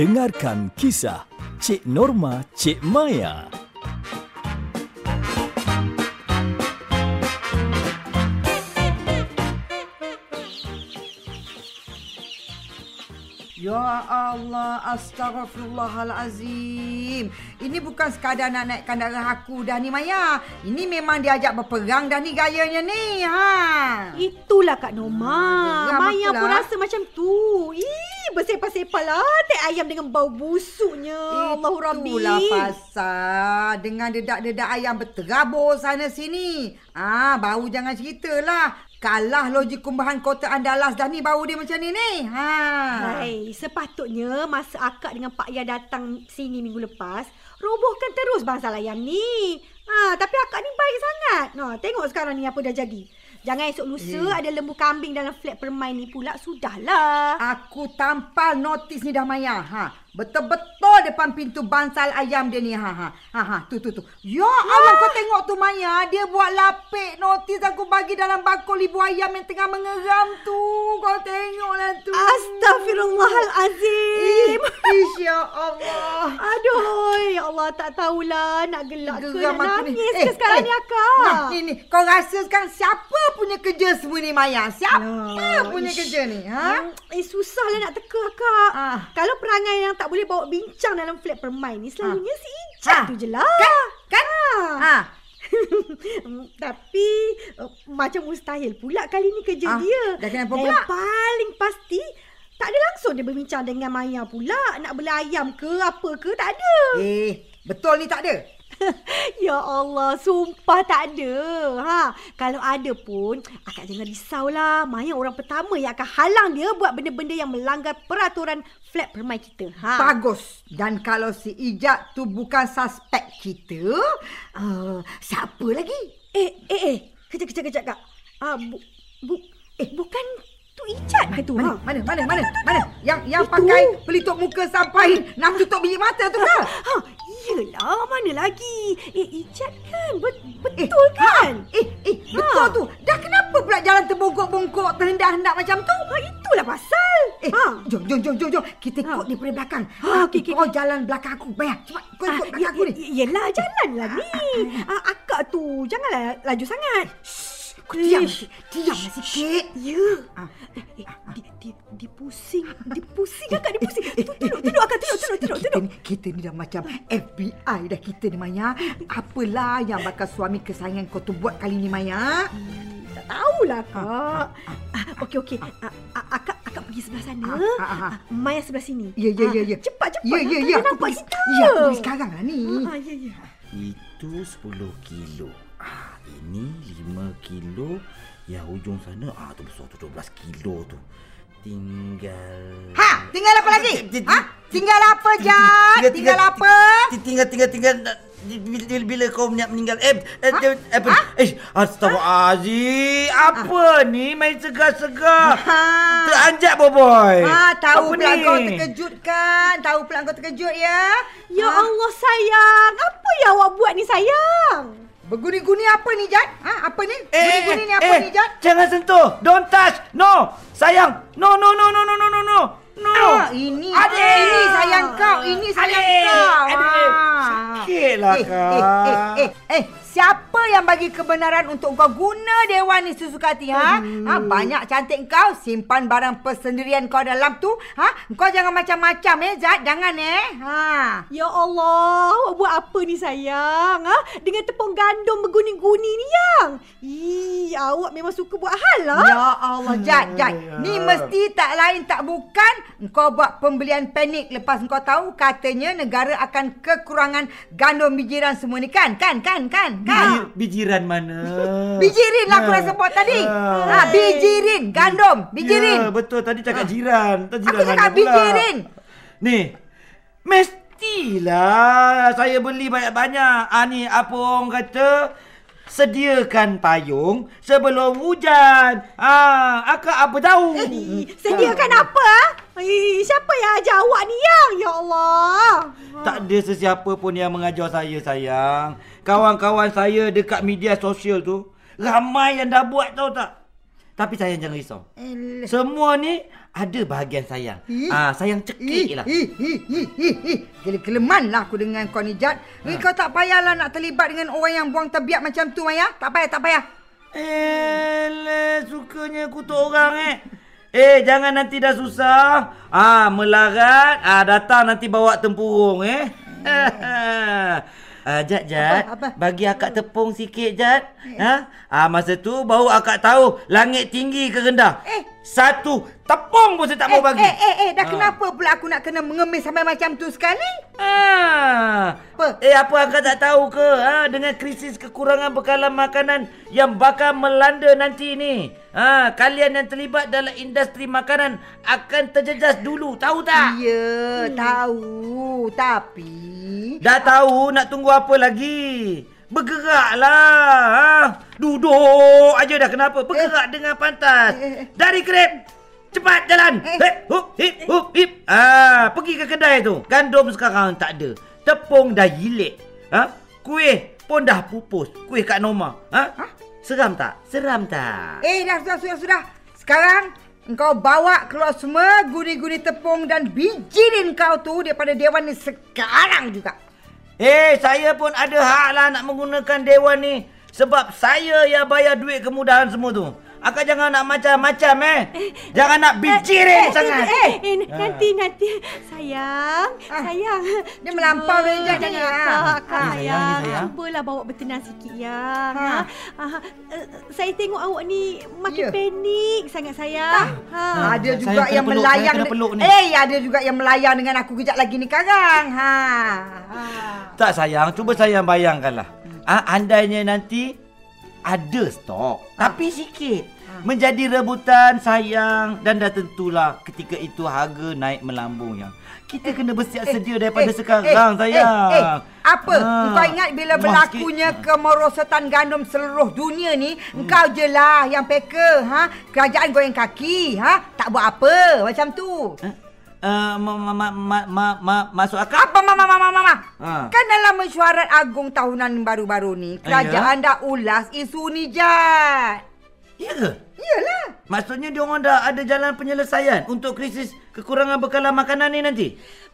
Dengarkan kisah Cik Norma Cik Maya. Ya Allah, astagfirullahalazim. Ini bukan sekadar nak naikkan darah aku dah ni Maya. Ini memang diajak berperang dah ni gayanya ni. Ha. Itulah Kak Norma. Geram Maya pun lah. rasa macam tu. Ih, bersepah-sepah lah teh ayam dengan bau busuknya. Allahu Rabbi. Itulah pasal dengan dedak-dedak ayam berterabur sana sini. Ah, bau jangan ceritalah. Kalah logik kumbahan kota Andalas dah ni bau dia macam ni ni. Ha. Hai, sepatutnya masa akak dengan Pak Ya datang sini minggu lepas, robohkan terus bangsal ayam ni. Ha, tapi akak ni baik sangat. Nah, tengok sekarang ni apa dah jadi. Jangan esok lusa Eh. ada lembu kambing dalam flat permain ni pula. Sudahlah. Aku tampal notis ni dah Maya. Ha. Betul-betul depan pintu bansal ayam dia ni. Ha ha. Ha ha. Tu tu tu. Ya Allah kau tengok tu Maya. Dia buat lapik notis aku bagi dalam bakul ibu ayam yang tengah mengeram tu. Kau tengoklah tu. Astaghfirullahalazim. Ish, ya Allah. Aduh, ya Allah tak tahulah nak gelak ke Geram nak aku ni. nangis Eh, ke sekarang eh. ni akak. Nah, ni ni. Kau rasa sekarang siapa punya kerja semua ni Maya? Siapa Ya, punya ish. kerja ni? Ha? Hmm, eh susahlah nak teka akak. Ah. Kalau perangai yang tak boleh bawa bincang dalam flat permain ni selalunya si Ijat Ah. tu je lah. Kan? Kan? Ha. Hmm, Tapi uh, macam mustahil pula kali ni kerja Ah, dia. dah kenapa pula? yang paling pasti tak ada langsung dia berbincang dengan Maya pula. Nak bela ayam ke apa ke tak ada. Eh, betul ni tak ada. ya Allah, sumpah tak ada. Ha, kalau ada pun, akak jangan risaulah. Maya orang pertama yang akan halang dia buat benda-benda yang melanggar peraturan flat permai kita. Ha. Bagus. Dan kalau si Ijat tu bukan suspek kita, uh, siapa lagi? Eh, eh, eh. Kejap, kejap, kejap, Kak. Ah, bu, bu, eh, bukan tu Ijat ke tu? Mana, Ha? mana, mana, mana, mana? Yang yang Itu. pakai pelitup muka sampai nak tutup biji mata tu ke? Ha, iyalah, mana lagi? Eh, Ijat kan? Bet, betul kan? Eh, eh, betul tu. Dah kenapa pula jalan terbongkok-bongkok, terhendak-hendak macam tu? Ha, itulah pasal. Eh, ha. Jom, jom, jom, jom, jom. Kita Ha. ikut daripada belakang. Ha, okey, okey, Kau jalan belakang aku. Bayar, cepat. Kau ikut Ah, belakang ya- aku ni. ya- Yelah, jalanlah ni. Ah, akak tu, janganlah laju sangat. Kau diam Ish. sikit. Diamlah sikit. Ya. Ah. Eh, eh, di, di, di pusing. Di pusing akak, di pusing. Tu, Tunduk, tunduk akak, tunduk, tunduk, tunduk, Kita ni, kita ni dah macam FBI dah kita ni Maya. Apalah yang bakal suami kesayangan kau tu buat kali ni Maya? Hmm, Tak tahulah kak. Ah, Okey, okey. Ah, ah, Akak akak pergi sebelah sana. Ah, ah, ah. Ah, Maya sebelah sini. Ya, ya, ya, ya. Ah, Cepat, cepat. Ya, ya, ya. Aku pergi, ya, aku pergi sekarang lah ni. Ah, ya, ya. Itu 10 kilo. Ini 5 kilo. Yang ujung sana, ah tu besar tu 12 kilo tu. Tinggal... Ha, tinggal apa lagi? Ha? Tinggal apa, Jad? Tinggal apa? ti- Tinggal, tinggal, tinggal. Bila, bila, bila kau meninggal eh, eh, eh, apa Ha? eh astagfirullahalazim apa ni main segar-segar Ha. teranjak boboy Ha, tahu Apa pula ni? kau terkejut kan? Tahu pula kau terkejut ya? Ya Ha? Allah sayang. Apa yang awak buat ni sayang? Berguni-guni apa ni, Jad? Ha, apa ni? Eh, Guni-guni ni eh, apa eh, ni, Jad? Jangan sentuh. Don't touch. No. Sayang. No, no, no, no, no, no, no, no. No. Ah, ini Adik. ini sayang kau, ini sayang Adik. kau. Adik. Ha. Sakitlah, eh, Kak. Eh, eh, eh, eh, siapa yang bagi kebenaran untuk kau guna dewan ni sesuka hati, ha? ha? Banyak cantik kau, simpan barang persendirian kau dalam tu, ha? Kau jangan macam-macam eh, Zat, jangan eh. Ha. Ya Allah, awak buat apa ni sayang? Ha? Dengan tepung gandum berguni-guni ni yang. Ih, awak memang suka buat hal lah. Ya Allah, Jad, Jad. Ni mesti tak lain tak bukan kau buat pembelian panik lepas kau tahu katanya negara akan kekurangan gandum bijiran semua ni kan? Kan, kan, kan, Biji, bijiran mana? Bijirin lah aku dah sebut tadi. Ha, bijirin, gandum, Ya, bijirin. betul. Tadi cakap jiran. Tadi jiran Aku cakap pula? bijirin. Ni. Mestilah saya beli banyak-banyak. Ah ni apa orang kata? Sediakan payung sebelum hujan. Ah, akak apa tahu? Ih, Sediakan apa? Ih, siapa yang ajar awak ni yang? Ya Allah. Tak ada sesiapa pun yang mengajar saya sayang. Kawan-kawan saya dekat media sosial tu ramai yang dah buat tahu tak? Tapi sayang jangan risau. Eh, Semua ni ada bahagian sayang. Ah, sayang cekik lah. Gele-geleman lah aku dengan kau ni, Jad. Ha. Kau tak payahlah nak terlibat dengan orang yang buang tabiat macam tu, Maya. Tak payah, tak payah. Eh, sukanya kutuk orang eh. Eh, jangan nanti dah susah. Ah, melarat, ah datang nanti bawa tempurung eh. Ah. Apa, apa? Bagi akak tepung sikit, Jad. Ha? Ah, masa tu baru akak tahu langit tinggi ke rendah. Eh. Satu tepung pun saya tak mau bagi. Eh, eh, eh, dah Ah. kenapa pula aku nak kena mengemis sampai macam tu sekali? Ah. Apa? Eh apa akak tak tahu ke ha, dengan krisis kekurangan bekalan makanan yang bakal melanda nanti ni. Ha, kalian yang terlibat dalam industri makanan akan terjejas dulu, tahu tak? Ya, tahu. Tapi... Dah tahu nak tunggu apa lagi? Bergeraklah. Ha? Duduk aja dah kenapa? Bergerak dengan pantas. Eh, eh. Dari krep. Cepat jalan. Eh. Hip, hup, hip, hup, hip. Ah, pergi ke kedai tu. Gandum sekarang tak ada. Tepung dah yilik. Ha? Kuih pun dah pupus. Kuih Kak Norma. Ha? Ha? Seram tak? Seram tak? Eh, dah, sudah, sudah, sudah. Sekarang, engkau bawa keluar semua guni-guni tepung dan bijirin kau tu daripada dewan ni sekarang juga. Eh, saya pun ada hak lah nak menggunakan dewan ni. Sebab saya yang bayar duit kemudahan semua tu. Akak jangan nak macam-macam eh. Jangan nak bijirin eh, sangat. Eh, eh, nanti, nanti. Sayang, Ah, sayang. dia melampau dia, jangan dia. akak, Ah, akak, ah. Sayang. Cubalah bawa bertenang sikit, yang. Ha. Ha. Ah, eh, saya tengok awak ni makin Ya. panik sangat, sayang. Ha. Ha, ada saya juga kena yang peluk, melayang. saya peluk ni. Eh, ada juga yang melayang dengan aku kejap lagi ni sekarang. Ha. ha. Tak sayang, cuba sayang bayangkanlah. Ah, andainya nanti ada stok, tapi sikit. Menjadi rebutan sayang dan dah tentulah ketika itu harga naik melambung yang. Kita kena bersiap sedia daripada sekarang sayang. Eh, eh, apa? Ah. Engkau ingat bila Wah, berlakunya sikit. kemerosotan gandum seluruh dunia ni, engkau je lah yang peka, ha? Kerajaan goyang kaki, ha? Tak buat apa macam tu. Eh, uh, ma, ma, ma, ma, ma, ma, masuk akal? Apa mama mama mama? Ha. Kan dalam mesyuarat agung tahunan baru-baru ni, kerajaan dah ulas isu ni, Jad. Ya ke? Iyalah. Maksudnya dia orang dah ada jalan penyelesaian untuk krisis kekurangan bekalan makanan ni nanti?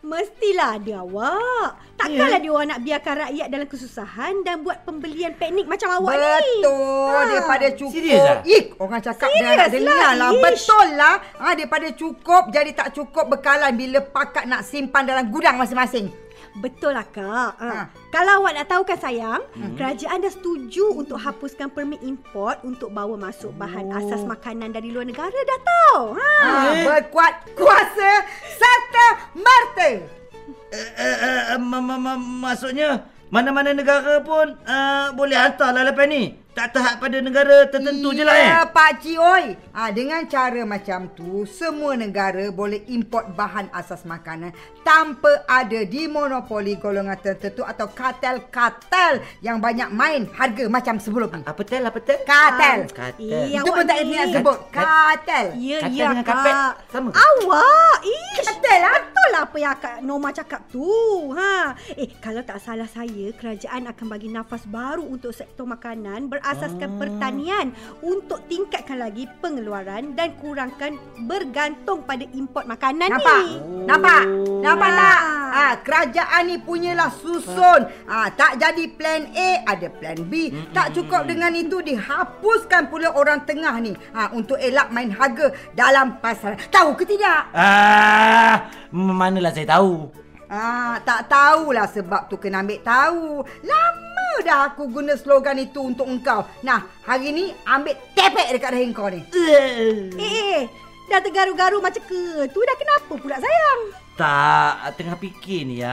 Mestilah ada awak. Takkanlah dia orang nak biarkan rakyat dalam kesusahan dan buat pembelian piknik macam awak ni. Betul. Ha. Daripada cukup. Serius ah? Ik, orang cakap dia Serius nak dengar lah, lah. ish. Betul lah. Ha, daripada cukup jadi tak cukup bekalan bila pakat nak simpan dalam gudang masing-masing. Betul lah kak. Ha. Ha. Kalau awak nak tahu kan sayang, hmm. kerajaan dah setuju untuk hapuskan permit import untuk bawa masuk bahan Oh. asas makanan dari luar negara dah tahu. Ha. Ha, berkuat kuasa serta merta. Uh, uh, uh, ma, ma, ma, maksudnya mana-mana negara pun uh, boleh hantar lah lepas ni. Tak terhad pada negara tertentu je lah eh. Ya, Pak Cik Oi. Ha, dengan cara macam tu, semua negara boleh import bahan asas makanan tanpa ada dimonopoli golongan tertentu atau kartel-kartel yang banyak main harga macam sebelum ni. Apa tel? Apa tel? Kartel. Kartel. Eh, Itu pun tak nak sebut. Kartel. Ya, Katil ya dengan kak. kapet sama ke? Awak. Ish. Betul lah. Betul lah apa yang Kak Norma cakap tu. Ha. Eh, kalau tak salah saya, kerajaan akan bagi nafas baru untuk sektor makanan berasaskan Ah. pertanian untuk tingkatkan lagi pengeluaran dan kurangkan bergantung pada import makanan Nampak? ni. Nampak? Nampak Ah. tak? Ha, kerajaan ni punyalah susun. Ha, tak jadi plan A, ada plan B. Tak cukup dengan itu, dihapuskan pula orang tengah ni. Ha, untuk elak main harga dalam pasaran. Tahu ke tidak? Ah, manalah saya tahu. Ah, tak tahulah sebab tu kena ambil tahu. Lama dah aku guna slogan itu untuk engkau. Nah, hari ni ambil tepek dekat dahi kau ni. Eh, eh, eh. Dah tergaru-garu macam ke? Tu dah kenapa pula sayang? Tak, tengah fikir ni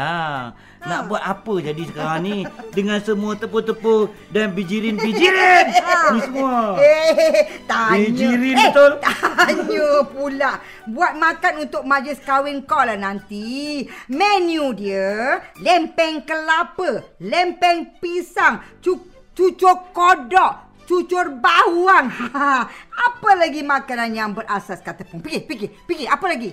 ya. Nak buat apa jadi sekarang ni dengan semua tepung-tepung dan bijirin-bijirin. Ni semua. Eh, tanya. Bijirin eh, betul. Tanya pula. Buat makan untuk majlis kahwin kau lah nanti. Menu dia, lempeng kelapa, lempeng pisang, cu- cucur kodok, cucur bawang. Ha, apa lagi makanan yang berasaskan tepung? Fikir, fikir, fikir. Apa lagi?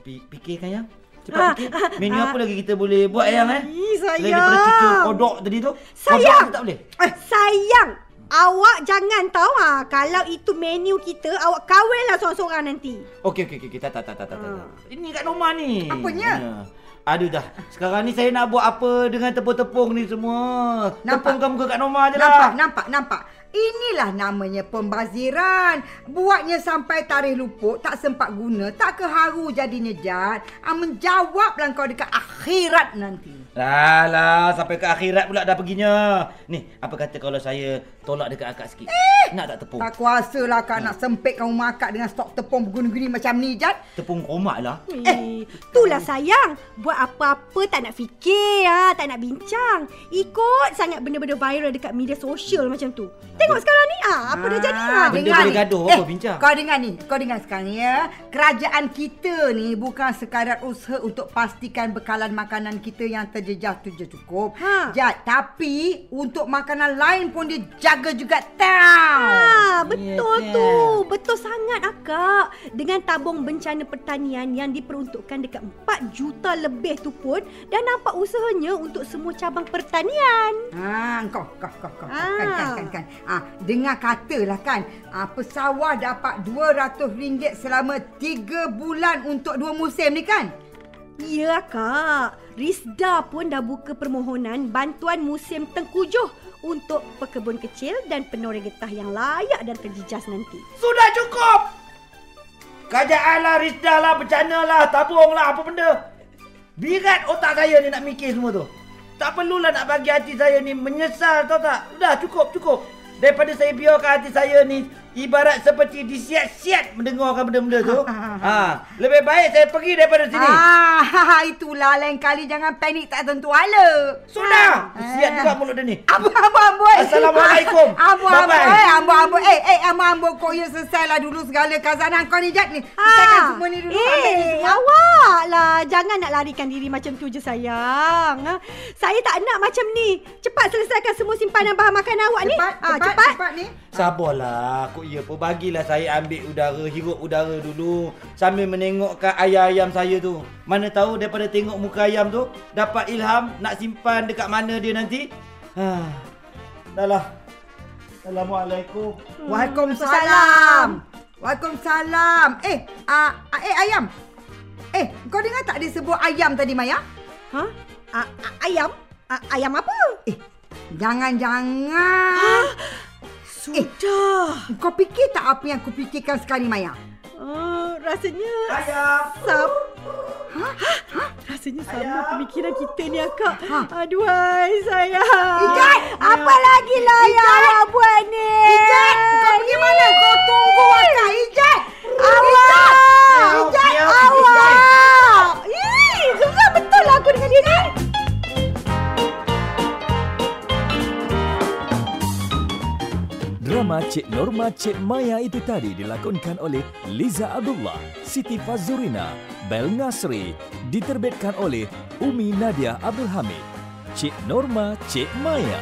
Pi- Fikirkan yang. Ah, Cepat fikir. Menu apa lagi kita boleh buat yang eh? Ih, Selain sayang. daripada cucur kodok tadi tu. Sayang. Kodok tak boleh. Eh, sayang. Awak jangan tahu ah kalau itu menu kita awak kawinlah seorang-seorang nanti. Okey okey okey tak tak tak tak tak. Ah. Ini kat rumah ni. Apanya? Ya. Aduh dah. Sekarang ni saya nak buat apa dengan tepung-tepung ni semua? Nampak? Tepungkan muka kat rumah je Nampak, lah. nampak, nampak. Inilah namanya pembaziran. Buatnya sampai tarikh luput, tak sempat guna, tak keharu jadinya jat. Ah, menjawablah kau dekat akhirat nanti. Lah lah sampai ke akhirat pula dah perginya. Ni, apa kata kalau saya tolak dekat akak sikit? Eh, nak tak tepung? Tak kuasa lah kak nak sempitkan rumah akak dengan stok tepung berguna-guna macam ni, Jat. Tepung komak lah. Eh, itulah sayang. Buat apa-apa tak nak fikir, ha, tak nak bincang. Ikut sangat benda-benda viral dekat media sosial macam tu. Tengok sekarang ni, ah, apa dah jadi? Ha, benda dengar boleh ni. gaduh, eh, apa bincang? Kau dengar ni, kau dengar sekarang ni ya. Kerajaan kita ni bukan sekadar usaha untuk pastikan bekalan makanan kita yang terjejas tu je cukup. Ha. Jat, tapi untuk makanan lain pun dia jaga juga tau. Ah, betul Ya, tu. Betul sangat akak. Dengan tabung bencana pertanian yang diperuntukkan dekat 4 juta lebih tu pun dah nampak usahanya untuk semua cabang pertanian. Ha, kau, kau, kau, kau. Ah. Kan, kan, kan, kan. Ah, dengar katalah kan, ah, pesawah dapat RM200 selama 3 bulan untuk dua musim ni kan? Ya kak, Rizda pun dah buka permohonan bantuan musim tengkujuh untuk pekebun kecil dan penoreh getah yang layak dan terjejas nanti. Sudah cukup. Kerajaan lah, Rizda lah, bencana lah, tabung lah, apa benda. Birat otak saya ni nak mikir semua tu. Tak perlulah nak bagi hati saya ni menyesal tau tak. Dah cukup, cukup. Daripada saya biarkan hati saya ni ibarat seperti disiat-siat mendengarkan benda-benda tu. ha, lebih baik saya pergi daripada sini. Ah, itulah lain kali jangan panik tak tentu hala. Sudah. Ah. Siap juga mulut dia ni. Ambo ambo ambo. Assalamualaikum. Ambo ambo. Eh ambo ambo. Eh eh ambo ambo kau ya selesailah dulu segala kazanan kau ni Jat ni. Selesaikan semua ni dulu. ambil ni eh, semua. awak lah. Jangan nak larikan diri macam tu je sayang. Ha? Saya tak nak macam ni. Cepat selesaikan semua simpanan bahan makan awak ni. Cepat, Ah, cepat, cepat. cepat ni. Sabarlah, kok ya pun bagilah saya ambil udara, hirup udara dulu sambil menengokkan ayam-ayam saya tu. Mana tahu daripada tengok muka ayam tu dapat ilham nak simpan dekat mana dia nanti. Ha. Dah lah. Assalamualaikum. Waalaikumsalam. Waalaikumsalam. Eh, ah, ah, eh ayam. Eh, kau dengar tak dia sebut ayam tadi Maya? Ha? A- a- ayam? A- ayam apa? Eh, jangan-jangan. Sudah. Kau fikir tak apa yang aku fikirkan sekarang ni Maya? Ah, rasanya Ayam. Sam. Ha? Rasanya sama Ayam. pemikiran kita ni akak. Ha. Aduhai sayang. Ijat! Apa lagi lah yang awak buat ni? Ijat, kau pergi mana? Kau tunggu akak, Ijat. Awak! Ijat, Norma Cik Maya itu tadi dilakonkan oleh Liza Abdullah, Siti Fazurina, Bel Nasri, diterbitkan oleh Umi Nadia Abdul Hamid. Cik Norma Cik Maya.